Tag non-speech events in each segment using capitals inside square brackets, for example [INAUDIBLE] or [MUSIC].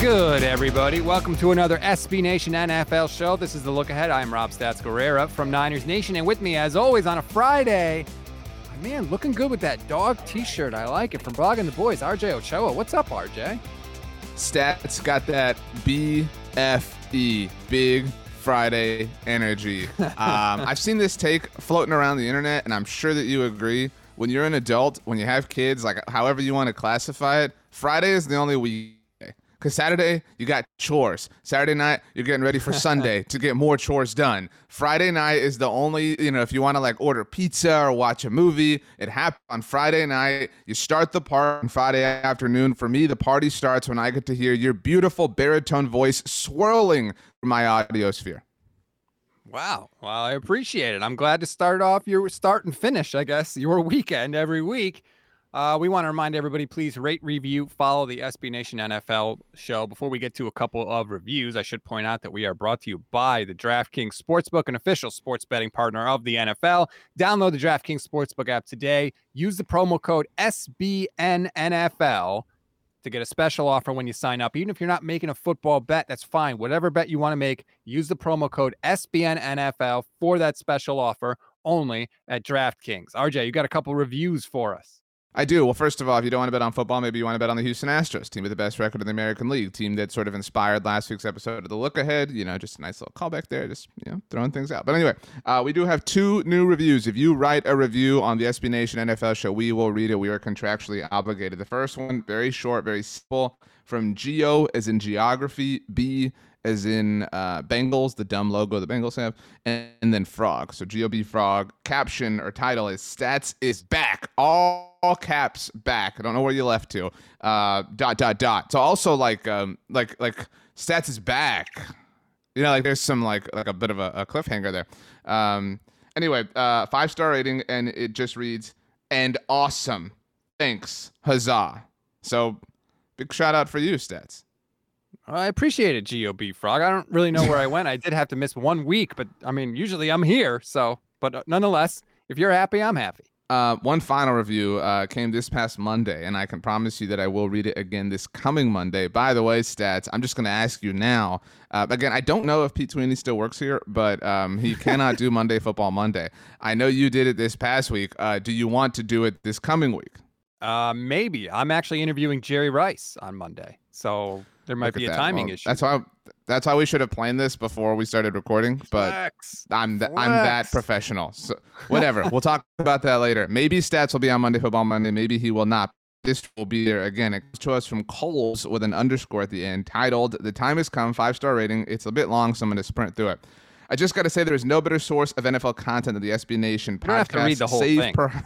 Good, everybody? Welcome to another SB Nation NFL show. This is the look ahead. I'm Rob Stats Guerrera from Niners Nation, and with me, as always, on a Friday, my man, looking good with that dog T-shirt. I like it from Blogging the Boys. RJ Ochoa, what's up, RJ? Stats got that BFE, Big Friday energy. [LAUGHS] um, I've seen this take floating around the internet, and I'm sure that you agree. When you're an adult, when you have kids, like however you want to classify it, Friday is the only weekday. Because Saturday, you got chores. Saturday night, you're getting ready for [LAUGHS] Sunday to get more chores done. Friday night is the only, you know, if you want to like order pizza or watch a movie, it happens on Friday night. You start the party on Friday afternoon. For me, the party starts when I get to hear your beautiful baritone voice swirling through my audio sphere. Wow. Well, I appreciate it. I'm glad to start off your start and finish, I guess, your [LAUGHS] weekend every week. Uh, we want to remind everybody, please rate, review, follow the SB Nation NFL show. Before we get to a couple of reviews, I should point out that we are brought to you by the DraftKings Sportsbook, an official sports betting partner of the NFL. Download the DraftKings Sportsbook app today. Use the promo code SBNNFL to get a special offer when you sign up. Even if you're not making a football bet, that's fine. Whatever bet you want to make, use the promo code SBNNFL for that special offer only at DraftKings. RJ, you got a couple reviews for us. I do. Well, first of all, if you don't want to bet on football, maybe you want to bet on the Houston Astros, team with the best record in the American League, team that sort of inspired last week's episode of the Look Ahead. You know, just a nice little callback there, just you know, throwing things out. But anyway, uh, we do have two new reviews. If you write a review on the SB Nation NFL show, we will read it. We are contractually obligated. The first one, very short, very simple, from Geo, as in geography, B as in uh, Bengals, the dumb logo the Bengals have, and, and then Frog. So GOB Frog. Caption or title is Stats is back. All, all caps back. I don't know where you left to. Uh, dot dot dot. So also like um like like Stats is back. You know, like there's some like like a bit of a, a cliffhanger there. Um. Anyway, uh, five star rating, and it just reads and awesome. Thanks, huzzah. So big shout out for you, Stats. I appreciate it, GOB Frog. I don't really know where I went. I did have to miss one week, but I mean, usually I'm here. So, but uh, nonetheless, if you're happy, I'm happy. Uh, one final review uh, came this past Monday, and I can promise you that I will read it again this coming Monday. By the way, stats, I'm just going to ask you now. Uh, again, I don't know if Pete Sweeney still works here, but um, he cannot do Monday Football Monday. I know you did it this past week. Uh, do you want to do it this coming week? Uh, maybe. I'm actually interviewing Jerry Rice on Monday, so there might Look be a that. timing Well, issue. That's why. That's why we should have planned this before we started recording. But Flex. I'm th- I'm that professional. So [LAUGHS] whatever. we'll talk about that later. Maybe stats will be on Monday Football Monday. Maybe he will not. This will be there again. It comes to us from Coles with an underscore at the end, titled "The Time Has Come." Five star rating. It's a bit long, so I'm going to sprint through it. I just got to say, there is no better source of NFL content than the SB Nation podcast. don't have to read the whole Save thing. Per-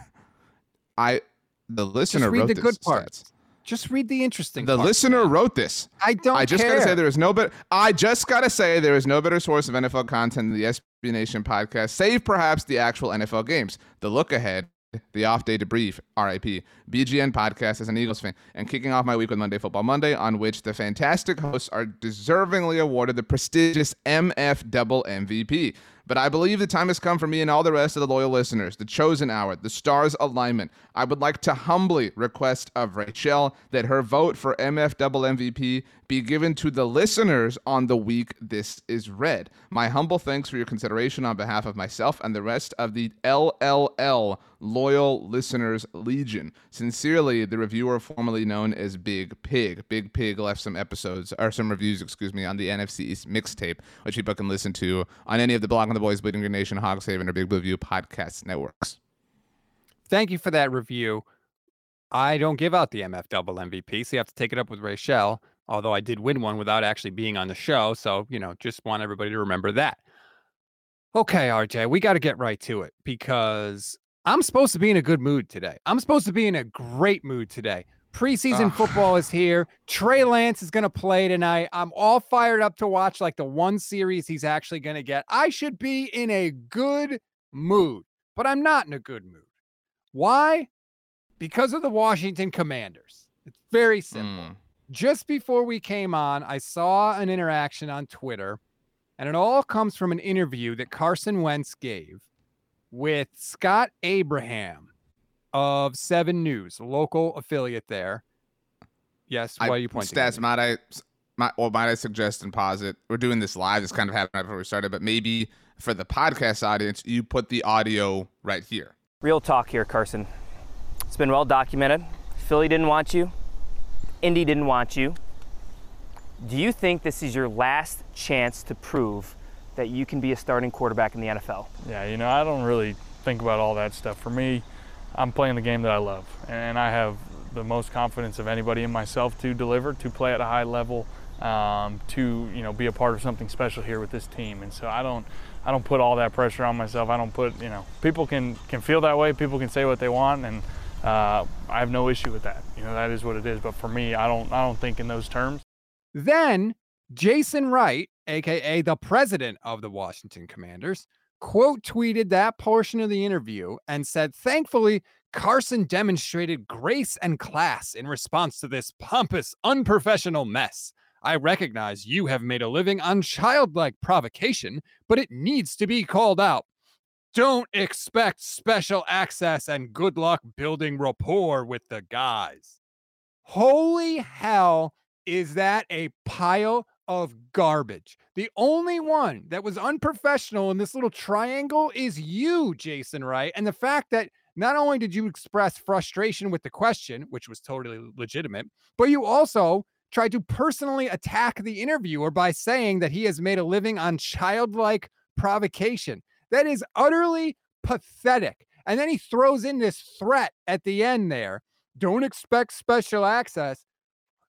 [LAUGHS] I, the listener read wrote the good parts. Stats. Just read the interesting. The parts, listener man. wrote this. I don't. I just care. gotta say there is no better. I just gotta say there is no better source of NFL content than the SB Nation podcast, save perhaps the actual NFL games. The look ahead, the off day debrief, RIP, BGN podcast as an Eagles fan, and kicking off my week with Monday Football Monday, on which the fantastic hosts are deservingly awarded the prestigious MF Double MVP. But I believe the time has come for me and all the rest of the loyal listeners, the chosen hour, the stars alignment. I would like to humbly request of Rachel that her vote for MF double MVP be given to the listeners on the week this is read. My humble thanks for your consideration on behalf of myself and the rest of the LLL loyal listeners legion. Sincerely, the reviewer formerly known as Big Pig. Big Pig left some episodes or some reviews, excuse me, on the NFC mixtape, which people can listen to on any of the Blog on the Boys, Bleeding Green Nation, Hogshaven, or Big Blue View podcast networks. Thank you for that review. I don't give out the MF double MVP, so you have to take it up with Rachel. Although I did win one without actually being on the show, so you know, just want everybody to remember that. Okay, RJ, we got to get right to it because I'm supposed to be in a good mood today. I'm supposed to be in a great mood today. Preseason football is here. Trey Lance is going to play tonight. I'm all fired up to watch like the one series he's actually going to get. I should be in a good mood, but I'm not in a good mood. Why? Because of the Washington Commanders. It's very simple. Mm. Just before we came on, I saw an interaction on Twitter, and it all comes from an interview that Carson Wentz gave with Scott Abraham of Seven News, local affiliate there. Yes, why I, are you pointing? Stats, might I, might, or might I suggest and posit? We're doing this live. This kind of happened before we started, but maybe for the podcast audience, you put the audio right here. Real talk here, Carson. It's been well documented. Philly didn't want you. Indy didn't want you. Do you think this is your last chance to prove that you can be a starting quarterback in the NFL? Yeah, you know, I don't really think about all that stuff. For me, I'm playing the game that I love, and I have the most confidence of anybody in myself to deliver, to play at a high level, um, to you know be a part of something special here with this team. And so I don't I don't put all that pressure on myself. I don't put you know people can can feel that way. People can say what they want, and uh, I have no issue with that. You know that is what it is. But for me, I don't I don't think in those terms. Then Jason Wright, aka the president of the Washington Commanders, quote tweeted that portion of the interview and said, Thankfully, Carson demonstrated grace and class in response to this pompous, unprofessional mess. I recognize you have made a living on childlike provocation, but it needs to be called out. Don't expect special access and good luck building rapport with the guys. Holy hell, is that a pile of garbage. The only one that was unprofessional in this little triangle is you, Jason Wright. And the fact that not only did you express frustration with the question, which was totally legitimate, but you also tried to personally attack the interviewer by saying that he has made a living on childlike provocation. That is utterly pathetic. And then he throws in this threat at the end there. Don't expect special access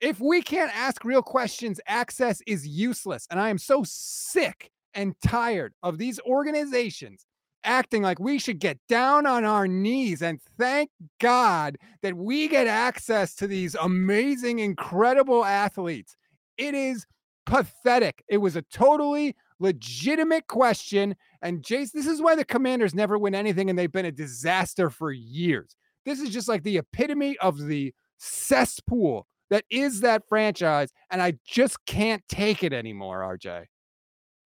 if we can't ask real questions, access is useless. And I am so sick and tired of these organizations acting like we should get down on our knees and thank God that we get access to these amazing, incredible athletes. It is pathetic. It was a totally legitimate question. And Jace, this is why the commanders never win anything and they've been a disaster for years. This is just like the epitome of the cesspool that is that franchise, and I just can't take it anymore, RJ.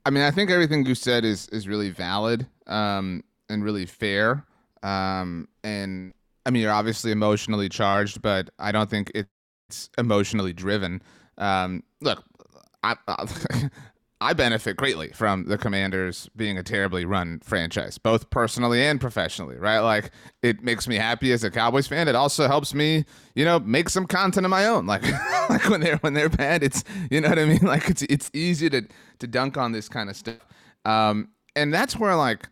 I mean, I think everything you said is is really valid um, and really fair. Um, and I mean, you're obviously emotionally charged, but I don't think it's emotionally driven. Um, look, I, I, [LAUGHS] I benefit greatly from the Commanders being a terribly run franchise, both personally and professionally, right? Like it makes me happy as a Cowboys fan. It also helps me, you know, make some content of my own. Like [LAUGHS] like when they're when they're bad, it's you know what I mean? [LAUGHS] Like it's it's easy to to dunk on this kind of stuff. Um and that's where like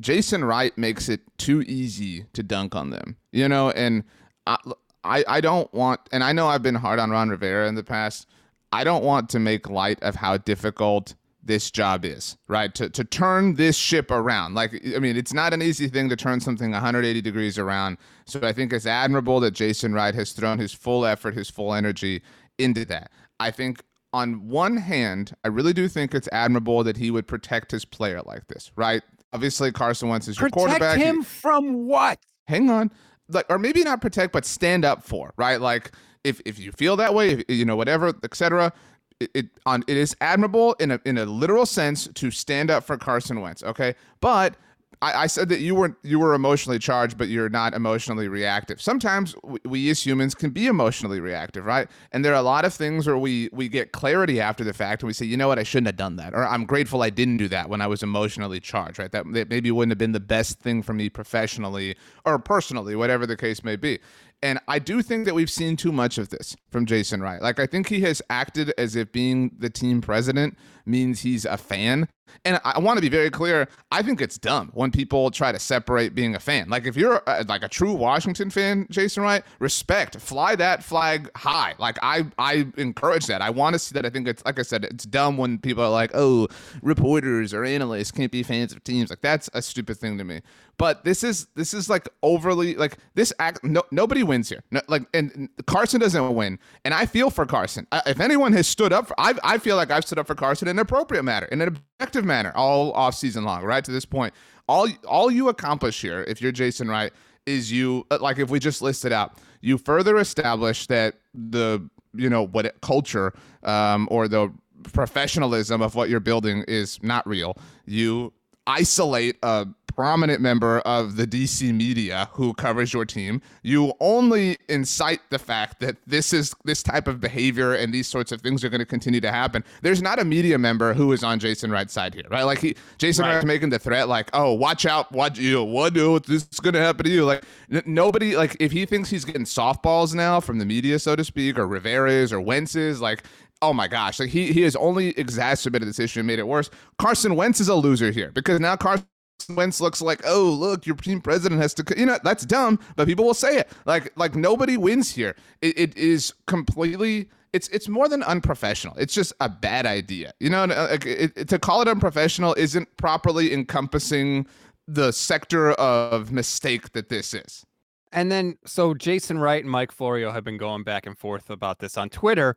Jason Wright makes it too easy to dunk on them. You know, and I I, I don't want and I know I've been hard on Ron Rivera in the past I don't want to make light of how difficult this job is, right? To to turn this ship around. Like I mean, it's not an easy thing to turn something 180 degrees around. So I think it's admirable that Jason Wright has thrown his full effort, his full energy into that. I think on one hand, I really do think it's admirable that he would protect his player like this, right? Obviously, Carson Wentz is your protect quarterback. Protect him from what? Hang on, like, or maybe not protect, but stand up for, right? Like if if you feel that way, if, you know, whatever, etc. It, it, on it is admirable in a in a literal sense to stand up for Carson Wentz. Okay, but I, said that you were you were emotionally charged, but you're not emotionally reactive. Sometimes we, we, as humans can be emotionally reactive, right? And there are a lot of things where we we get clarity after the fact, and we say, you know what, I shouldn't have done that, or I'm grateful I didn't do that when I was emotionally charged, right? That, that maybe wouldn't have been the best thing for me professionally or personally, whatever the case may be. And I do think that we've seen too much of this from Jason Wright. Like, I think he has acted as if being the team president means he's a fan. And I want to be very clear. I think it's dumb when people try to separate being a fan. Like if you're a, like a true Washington fan, Jason Wright, respect, fly that flag high. Like I, I encourage that. I want to see that. I think it's like I said, it's dumb when people are like, oh, reporters or analysts can't be fans of teams. Like that's a stupid thing to me. But this is this is like overly like this act. No, nobody wins here. No, like and Carson doesn't win. And I feel for Carson. I, if anyone has stood up, for, I I feel like I've stood up for Carson in an appropriate manner, in an objective manner, all off season long. Right to this point, all all you accomplish here, if you're Jason Wright, is you uh, like if we just listed out, you further establish that the you know what it, culture um, or the professionalism of what you're building is not real. You isolate a prominent member of the DC media who covers your team. You only incite the fact that this is this type of behavior and these sorts of things are going to continue to happen. There's not a media member who is on Jason Wright's side here, right? Like he, Jason Wright. Wright's making the threat, like, "Oh, watch out, what you, what do this is going to happen to you?" Like n- nobody, like if he thinks he's getting softballs now from the media, so to speak, or Rivera's or Wentz's, like oh my gosh, like he he has only exacerbated this issue and made it worse. Carson Wentz is a loser here because now Carson Wentz looks like, oh look, your team president has to, you know, that's dumb, but people will say it. Like like nobody wins here. it, it is completely. It's it's more than unprofessional. It's just a bad idea. You know, uh, like it, it, to call it unprofessional isn't properly encompassing the sector of mistake that this is. And then, so Jason Wright and Mike Florio have been going back and forth about this on Twitter.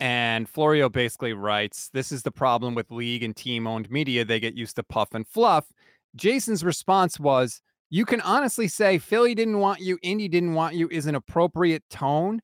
And Florio basically writes, This is the problem with league and team owned media. They get used to puff and fluff. Jason's response was, You can honestly say Philly didn't want you, Indy didn't want you is an appropriate tone.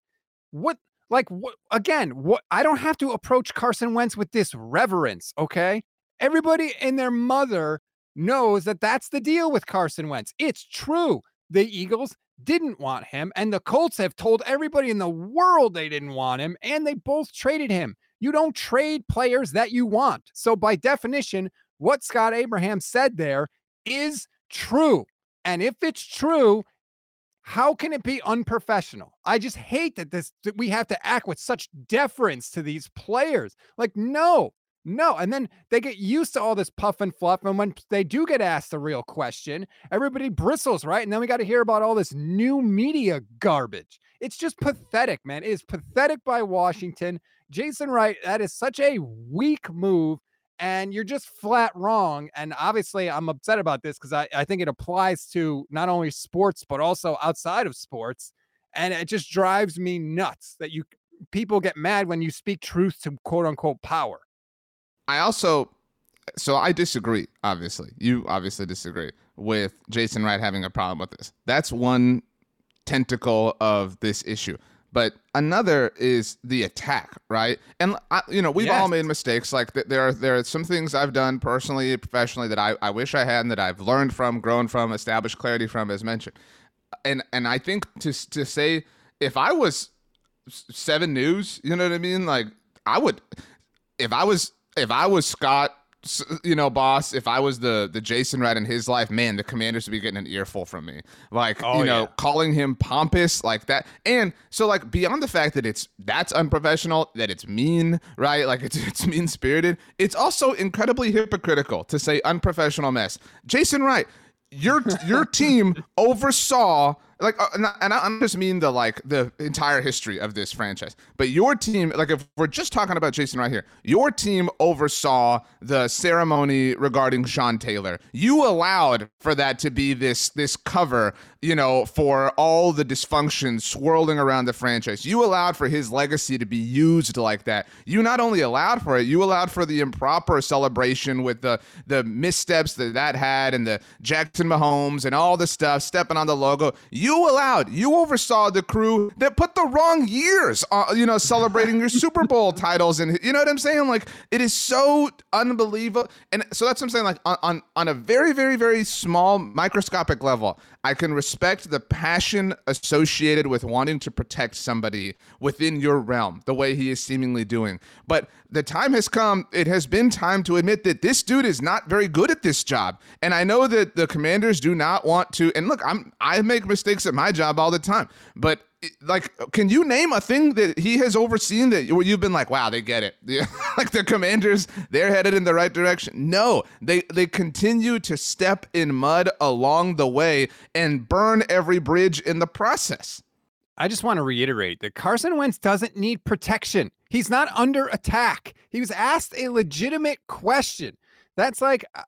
What, like, what, again, what, I don't have to approach Carson Wentz with this reverence, okay? Everybody and their mother knows that that's the deal with Carson Wentz. It's true. The Eagles didn't want him, and the Colts have told everybody in the world they didn't want him, and they both traded him. You don't trade players that you want. So, by definition, what Scott Abraham said there is true. And if it's true, how can it be unprofessional? I just hate that this that we have to act with such deference to these players. Like, no, no, and then they get used to all this puff and fluff. And when they do get asked the real question, everybody bristles, right? And then we got to hear about all this new media garbage. It's just pathetic, man. It is pathetic by Washington. Jason Wright, that is such a weak move. And you're just flat wrong. And obviously, I'm upset about this because I, I think it applies to not only sports, but also outside of sports. And it just drives me nuts that you people get mad when you speak truth to quote unquote power. I also, so I disagree. Obviously, you obviously disagree with Jason Wright having a problem with this. That's one tentacle of this issue. But another is the attack, right? And I, you know, we've yes. all made mistakes. Like there are there are some things I've done personally, professionally that I, I wish I had and that I've learned from, grown from, established clarity from, as mentioned. And and I think to to say if I was seven news, you know what I mean? Like I would, if I was if I was Scott, you know, boss, if I was the the Jason Wright in his life, man, the commanders would be getting an earful from me. Like, oh, you know, yeah. calling him pompous like that. And so like beyond the fact that it's that's unprofessional, that it's mean, right? Like it's [LAUGHS] it's mean spirited, it's also incredibly hypocritical to say unprofessional mess. Jason Wright, your your [LAUGHS] team oversaw like uh, and I, don't just mean the like the entire history of this franchise but your team like if we're just talking about jason Wright here your team oversaw the ceremony regarding sean taylor. You allowed for that to be this this cover you know for all the dysfunction swirling around the franchise. You allowed for his legacy to be used like that. You not only allowed for it you allowed for the improper celebration with the the missteps that that had and the jackson mahomes and all the stuff stepping on the logo. you you allowed, you oversaw the crew that put the wrong years, uh, you know, celebrating your Super Bowl [LAUGHS] titles, and you know what I'm saying? Like it is so unbelievable, and so that's what I'm saying. Like on on, on a very very very small microscopic level, I can respect the passion associated with wanting to protect somebody within your realm, the way he is seemingly doing. But the time has come, it has been time to admit that this dude is not very good at this job. And I know that the commanders do not want to and look, I'm I make mistakes at my job all the time, but like, can you name a thing that he has overseen that you've been like, wow, they get it? [LAUGHS] like the Commanders, they're headed in the right direction. No, they they continue to step in mud along the way and burn every bridge in the process. I just want to reiterate that Carson Wentz doesn't need protection. He's not under attack. He was asked a legitimate question. That's like, uh,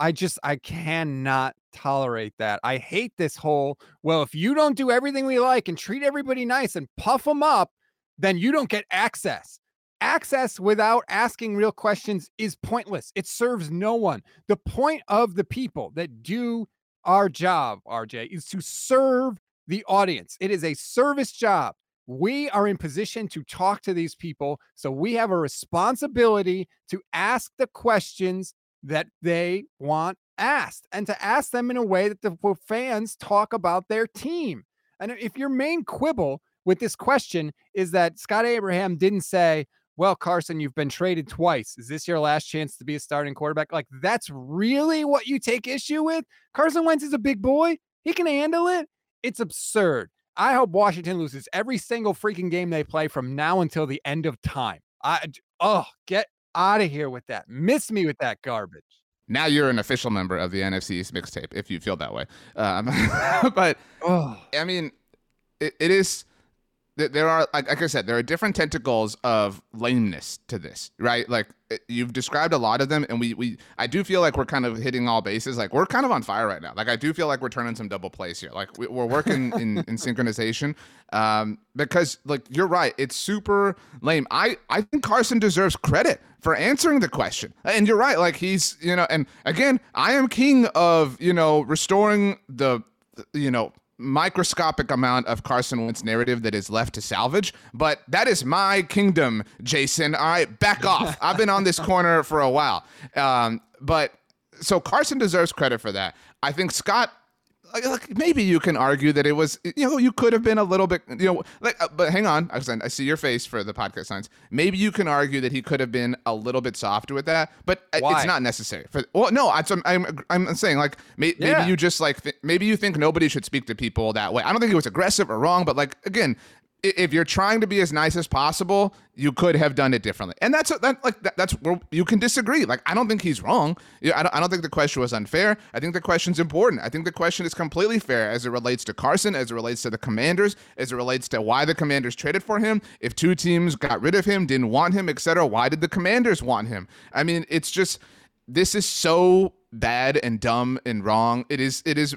I just, I cannot tolerate that. I hate this whole, well, if you don't do everything we like and treat everybody nice and puff them up, then you don't get access. Access without asking real questions is pointless. It serves no one. The point of the people that do our job, RJ, is to serve the audience. It is a service job. We are in position to talk to these people. So we have a responsibility to ask the questions that they want asked and to ask them in a way that the fans talk about their team. And if your main quibble with this question is that Scott Abraham didn't say, well, Carson, you've been traded twice. Is this your last chance to be a starting quarterback? Like, that's really what you take issue with? Carson Wentz is a big boy. He can handle it. It's absurd. I hope Washington loses every single freaking game they play from now until the end of time. I oh, get out of here with that. Miss me with that garbage. Now you're an official member of the NFC's mixtape if you feel that way. Um, [LAUGHS] but oh. I mean, it, it is there are like, like I said, there are different tentacles of lameness to this, right? Like eh, you've described a lot of them, and we we I do feel like we're kind of hitting all bases. Like we're kind of on fire right now. Like I do feel like we're turning some double plays here. Like we, are working [LAUGHS] in in synchronization, um, because like you're right, it's super lame. I I think Carson deserves credit for answering the question, and you're right. Like he's you know, and again, I am king of you know restoring the you know microscopic amount of Carson Wentz narrative that is left to salvage, but that is my kingdom, Jason. All right, back off. [LAUGHS] I've been on this corner for a while. Um, but so Carson deserves credit for that. I think Scott like maybe you can argue that it was you know you could have been a little bit you know like uh, but hang on I, I see your face for the podcast signs maybe you can argue that he could have been a little bit softer with that but uh, Why? it's not necessary for well no I'm I'm, I'm saying like may, yeah. maybe you just like th- maybe you think nobody should speak to people that way I don't think it was aggressive or wrong but like again if you're trying to be as nice as possible, you could have done it differently. And that's that like that, that's where you can disagree. Like I don't think he's wrong. I don't, I don't think the question was unfair. I think the question's important. I think the question is completely fair as it relates to Carson, as it relates to the Commanders, as it relates to why the Commanders traded for him. If two teams got rid of him, didn't want him, etc., why did the Commanders want him? I mean, it's just this is so bad and dumb and wrong. It is it is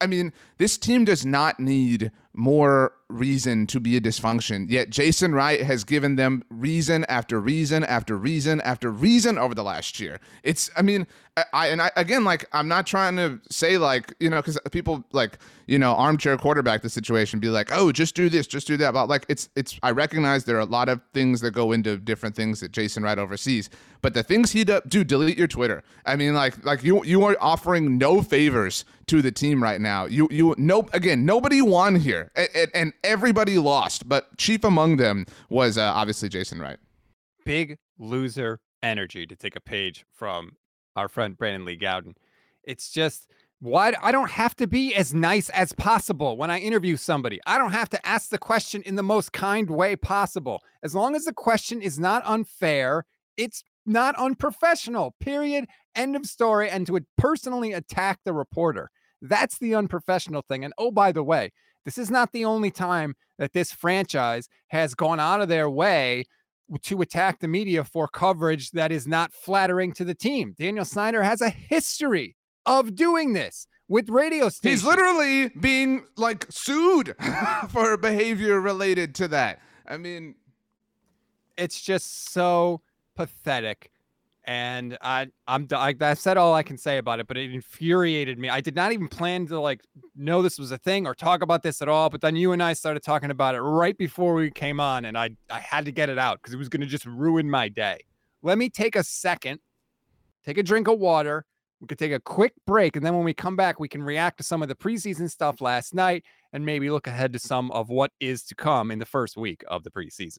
I mean, this team does not need more reason to be a dysfunction. Yet Jason Wright has given them reason after reason after reason after reason over the last year. It's, I mean, I, I and I again, like, I'm not trying to say like, you know, because people like, you know, armchair quarterback the situation, be like, oh, just do this, just do that. But like, it's, it's. I recognize there are a lot of things that go into different things that Jason Wright oversees. But the things he does, do, delete your Twitter. I mean, like, like you, you are offering no favors to the team right now. You, you, no, again, nobody won here, and, and everybody lost. But chief among them was uh, obviously Jason Wright. Big loser energy to take a page from our friend Brandon Lee Gowden. It's just why I don't have to be as nice as possible when I interview somebody. I don't have to ask the question in the most kind way possible. As long as the question is not unfair, it's not unprofessional. Period. End of story. And to personally attack the reporter. That's the unprofessional thing. And oh, by the way, this is not the only time that this franchise has gone out of their way to attack the media for coverage that is not flattering to the team. Daniel Snyder has a history of doing this with radio stations. He's literally being like sued [LAUGHS] for behavior related to that. I mean, it's just so pathetic and I I'm I, said all I can say about it, but it infuriated me. I did not even plan to like know this was a thing or talk about this at all. But then you and I started talking about it right before we came on, and I I had to get it out because it was going to just ruin my day. Let me take a second, take a drink of water. We could take a quick break, and then when we come back, we can react to some of the preseason stuff last night and maybe look ahead to some of what is to come in the first week of the preseason.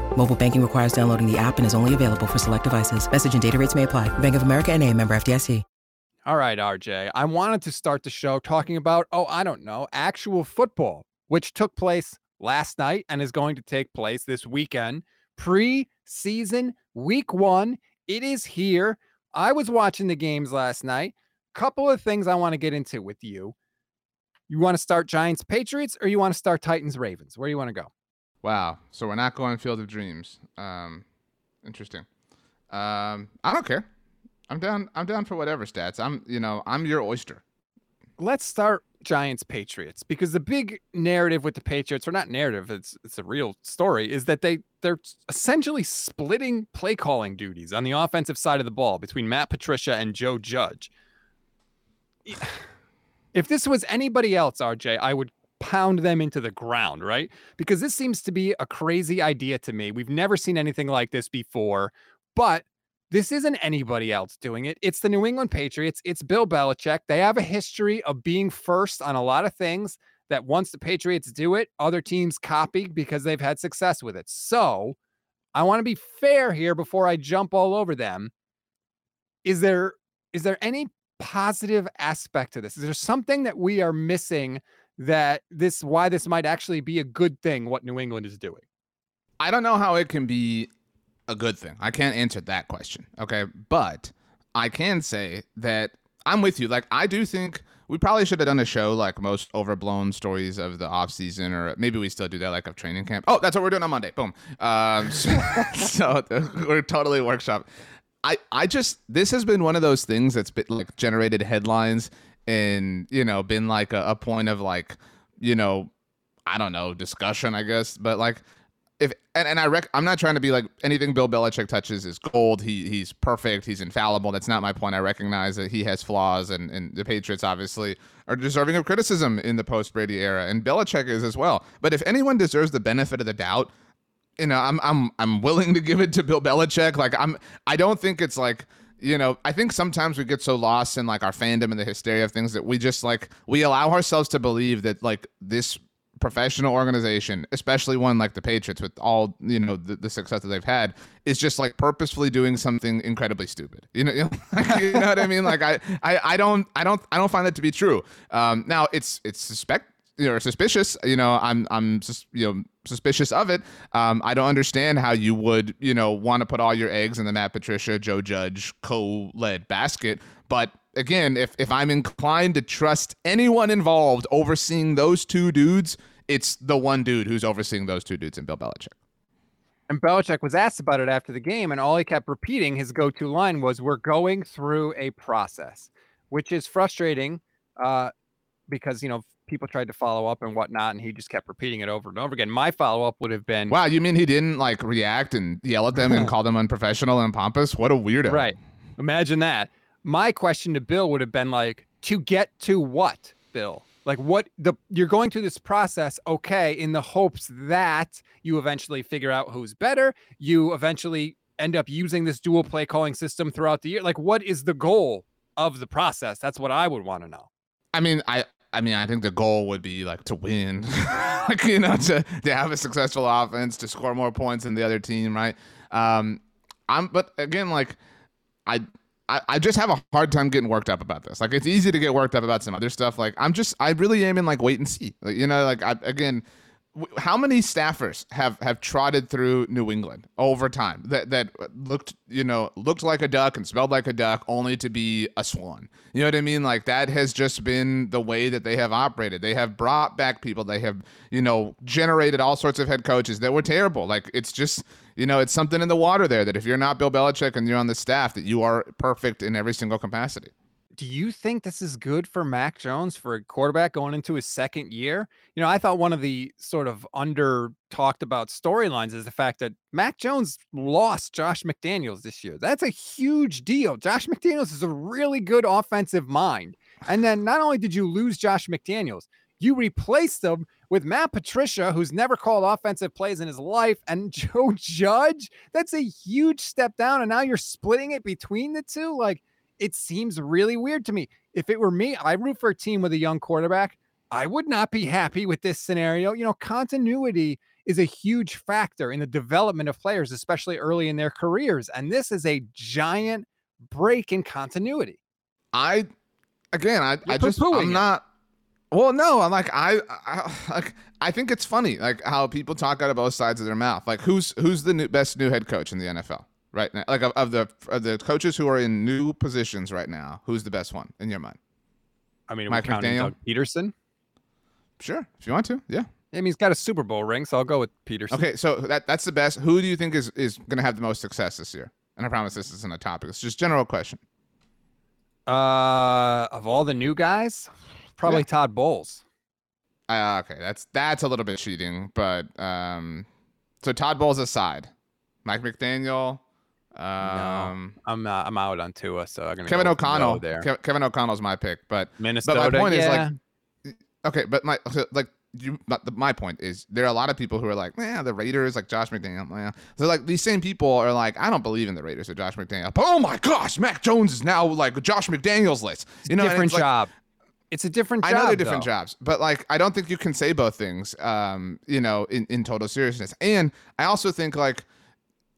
Mobile banking requires downloading the app and is only available for select devices. Message and data rates may apply. Bank of America and a member FDIC. All right, RJ. I wanted to start the show talking about, oh, I don't know, actual football, which took place last night and is going to take place this weekend preseason week one. It is here. I was watching the games last night. Couple of things I want to get into with you. You want to start Giants Patriots or you want to start Titans Ravens? Where do you want to go? Wow. So we're not going Field of Dreams. Um, interesting. Um, I don't care. I'm down. I'm down for whatever stats. I'm. You know. I'm your oyster. Let's start Giants Patriots because the big narrative with the Patriots, or not narrative, it's it's a real story, is that they they're essentially splitting play calling duties on the offensive side of the ball between Matt Patricia and Joe Judge. [SIGHS] If this was anybody else, RJ, I would pound them into the ground, right? Because this seems to be a crazy idea to me. We've never seen anything like this before, but this isn't anybody else doing it. It's the New England Patriots. It's Bill Belichick. They have a history of being first on a lot of things that once the Patriots do it, other teams copy because they've had success with it. So I want to be fair here before I jump all over them. Is there is there any positive aspect to this? Is there something that we are missing that this why this might actually be a good thing what New England is doing? I don't know how it can be a good thing. I can't answer that question. Okay. But I can say that I'm with you. Like, I do think we probably should have done a show like most overblown stories of the off season, or maybe we still do that, like of training camp. Oh, that's what we're doing on Monday. Boom. Um, [LAUGHS] so, so [LAUGHS] we're totally workshop. I, I just this has been one of those things that's been like generated headlines and you know been like a, a point of like you know I don't know discussion I guess but like if and, and I rec- I'm not trying to be like anything Bill Belichick touches is gold. He he's perfect. He's infallible. That's not my point. I recognize that he has flaws, and and the Patriots obviously are deserving of criticism in the post Brady era, and Belichick is as well. But if anyone deserves the benefit of the doubt, you know, I'm I'm I'm willing to give it to Bill Belichick. Like I'm I don't think it's like you know, I think sometimes we get so lost in like our fandom and the hysteria of things that we just like we allow ourselves to believe that like this professional organization, especially one like the Patriots, with all you know the, the, success that they've had, is just like purposefully doing something incredibly stupid. You know, you [LAUGHS] know, you know what I mean? Like I, I, I don't, I don't, I don't find that to be true. Um, now it's it's suspect you know suspicious. You know, I'm I'm just you know suspicious of it. Um, I don't understand how you would you know want to put all your eggs in the Matt Patricia, Joe Judge co-led basket, but again, if if I'm inclined to trust anyone involved overseeing those two dudes, it's the one dude who's overseeing those two dudes in Bill Belichick. And Belichick was asked about it after the game, and all he kept repeating his go-to line was, "We're going through a process," which is frustrating uh, because you know people tried to follow up and whatnot, and he just kept repeating it over and over again. My follow-up would have been, "Wow, you mean he didn't like react and yell at them and [LAUGHS] call them unprofessional and pompous? What a weirdo!" Right? Imagine that. My question to Bill would have been like, "To get to what, Bill?" like what the you're going through this process okay in the hopes that you eventually figure out who's better you eventually end up using this dual play calling system throughout the year like what is the goal of the process that's what i would want to know i mean i I mean, I think the goal would be like to win, [LAUGHS] like you know, to to have a successful offense, to score more points than the other team, right? Um, I'm, but again, like I I, I just have a hard time getting worked up about this. Like it's easy to get worked up about some other stuff. Like I'm just I really am in like wait and see. Like, you know, like I, again, how many staffers have have trotted through New England over time that that looked you know looked like a duck and smelled like a duck only to be a swan. You know what I mean? Like that has just been the way that they have operated. They have brought back people. They have you know generated all sorts of head coaches that were terrible. Like it's just you know, it's something in the water there that if you're not Bill Belichick and you're on the staff, that you are perfect in every single capacity. Do you think this is good for Mac Jones for a quarterback going into his second year? You know, I thought one of the sort of under talked about storylines is the fact that Mac Jones lost Josh McDaniels this year. That's a huge deal. Josh McDaniels is a really good offensive mind. And then not only did you lose Josh McDaniels, you replaced him with Matt Patricia, who's never called offensive plays in his life, and [LAUGHS] Joe Judge. That's a huge step down. And now you're splitting it between the two. Like, it seems really weird to me. If it were me, I root for a team with a young quarterback. I would not be happy with this scenario. You know, continuity is a huge factor in the development of players, especially early in their careers. And this is a giant break in continuity. I, again, I, I just, I'm it. not, well, no, I'm like, I, I, [LAUGHS] like, I think it's funny, like how people talk out of both sides of their mouth. Like, who's, who's the new, best new head coach in the NFL? Right now? Like of, of the of the coaches who are in new positions right now, who's the best one in your mind? I mean, Mike McDaniel, Doug Pederson. Sure, if you want to, yeah. I mean, he's got a Super Bowl ring, so I'll go with Pederson. Okay, so that that's the best. Who do you think is is going to have the most success this year? And I promise this isn't a topic. It's just general question. Uh, of all the new guys, probably yeah. Todd Bowles. Uh, okay, that's that's a little bit cheating, but um, so Todd Bowles aside, Mike McDaniel, um, no, I'm uh, I'm out on Tua, so I'm gonna Kevin O'Connell. there. Ke- Kevin O'Connell's my pick, but Minnesota. But my point yeah. is like, okay, but my like you. But the, my point is there are a lot of people who are like, yeah, the Raiders, like Josh McDaniel. Yeah. So like these same people are like, I don't believe in the Raiders or Josh McDaniel. But oh my gosh, Mac Jones is now like Josh McDaniel's list. You know, different job. Like, it's a different job. I know they're different though. jobs, but like I don't think you can say both things. Um, you know, in in total seriousness, and I also think like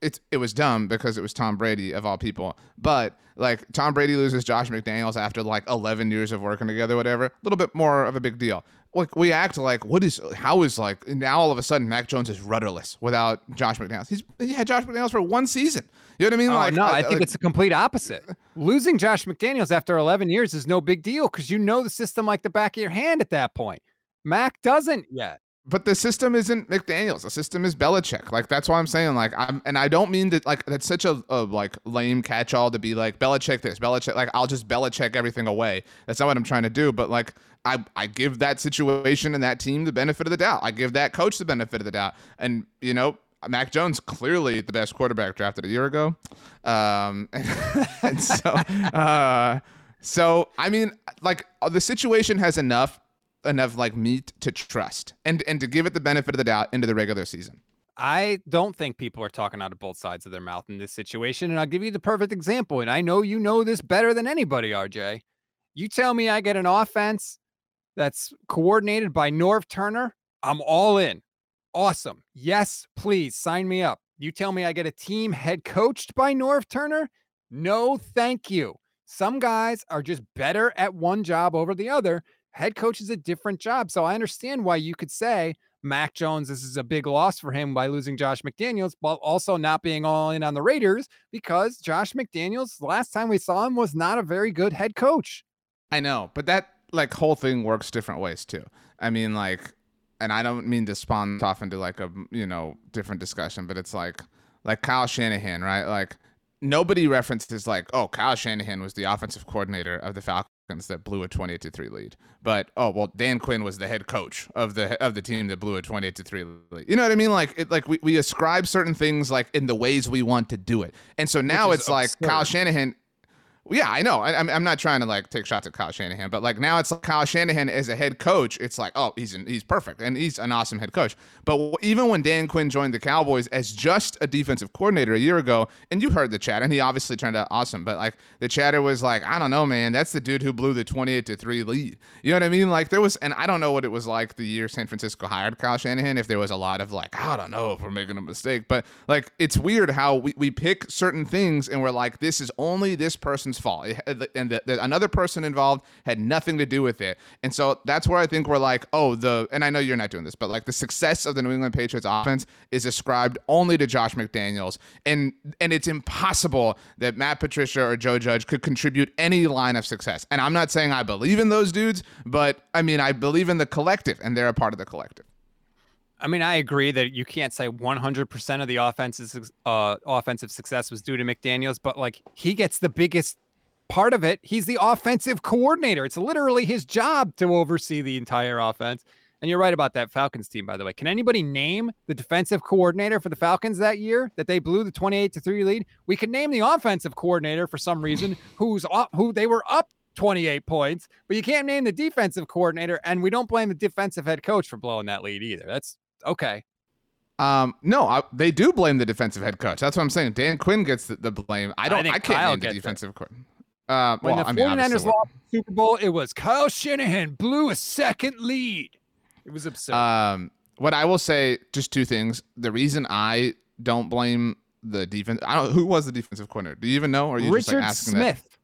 it it was dumb because it was Tom Brady of all people. But like Tom Brady loses Josh McDaniels after like 11 years of working together, whatever. A little bit more of a big deal. Like we act like what is how is like now all of a sudden Mac Jones is rudderless without Josh McDaniels. He's he had Josh McDaniels for one season. You know what I mean? Oh, like no, I, I think like, it's the complete opposite. Losing Josh McDaniels after 11 years is no big deal because you know the system like the back of your hand at that point. Mac doesn't yet but the system isn't McDaniels. The system is Belichick. Like that's why I'm saying like I'm and I don't mean that like that's such a, a like lame catch all to be like Belichick this Belichick like I'll just Belichick everything away. That's not what I'm trying to do. But like I I give that situation and that team the benefit of the doubt. I give that coach the benefit of the doubt. And you know Mac Jones clearly the best quarterback drafted a year ago. Um, and, [LAUGHS] and so uh, so I mean like the situation has enough enough like meat to trust and and to give it the benefit of the doubt into the regular season. I don't think people are talking out of both sides of their mouth in this situation. And I'll give you the perfect example. And I know you know this better than anybody, RJ. You tell me I get an offense that's coordinated by Norv Turner, I'm all in. Awesome. Yes, please sign me up. You tell me I get a team head coached by Norv Turner? No, thank you. Some guys are just better at one job over the other head coach is a different job. So I understand why you could say Mac Jones, this is a big loss for him by losing Josh McDaniels, but also not being all in on the Raiders because Josh McDaniels, last time we saw him, was not a very good head coach. I know, but that like whole thing works different ways too. I mean, like, and I don't mean to spawn off into like a you know different discussion, but it's like like Kyle Shanahan, right? Like nobody references like, oh, Kyle Shanahan was the offensive coordinator of the Falcons that blew a 28 to 3 lead. But oh well Dan Quinn was the head coach of the of the team that blew a 28 to 3 lead. You know what I mean? Like it like we, we ascribe certain things like in the ways we want to do it. And so now it's absurd. like Kyle Shanahan yeah, I know. I, am I'm not trying to like take shots at Kyle Shanahan, but like now it's like Kyle Shanahan as a head coach. It's like, oh, he's an, he's perfect and he's an awesome head coach. But even when Dan Quinn joined the Cowboys as just a defensive coordinator a year ago, and you heard the chat, and he obviously turned out awesome. But like the chatter was like, I don't know, man, that's the dude who blew the 28 to three lead. You know what I mean? Like there was, and I don't know what it was like the year San Francisco hired Kyle Shanahan. If there was a lot of like, I don't know if we're making a mistake, but like it's weird how we we pick certain things and we're like, this is only this person's fault and the, the, another person involved had nothing to do with it. And so that's where I think we're like, oh, the and I know you're not doing this, but like the success of the New England Patriots offense is ascribed only to Josh McDaniels, and and it's impossible that Matt Patricia or Joe Judge could contribute any line of success. And I'm not saying I believe in those dudes, but I mean I believe in the collective, and they're a part of the collective. I mean, I agree that you can't say 100% of the offensive uh, offensive success was due to McDaniels, but like he gets the biggest part of it. He's the offensive coordinator. It's literally his job to oversee the entire offense. And you're right about that Falcons team, by the way. Can anybody name the defensive coordinator for the Falcons that year that they blew the 28 to 3 lead? We could name the offensive coordinator for some reason [LAUGHS] who's up, who they were up 28 points, but you can't name the defensive coordinator. And we don't blame the defensive head coach for blowing that lead either. That's okay. Um, no, I, they do blame the defensive head coach. That's what I'm saying. Dan Quinn gets the, the blame. I don't. I, I can't name the defensive coach. Uh, when well, the 49ers I mean, lost the Super Bowl, it was Kyle Shanahan blew a second lead. It was absurd. Um, what I will say, just two things. The reason I don't blame the defense, I don't. Who was the defensive coordinator? Do you even know? Or are you Richard just like asking Smith. That?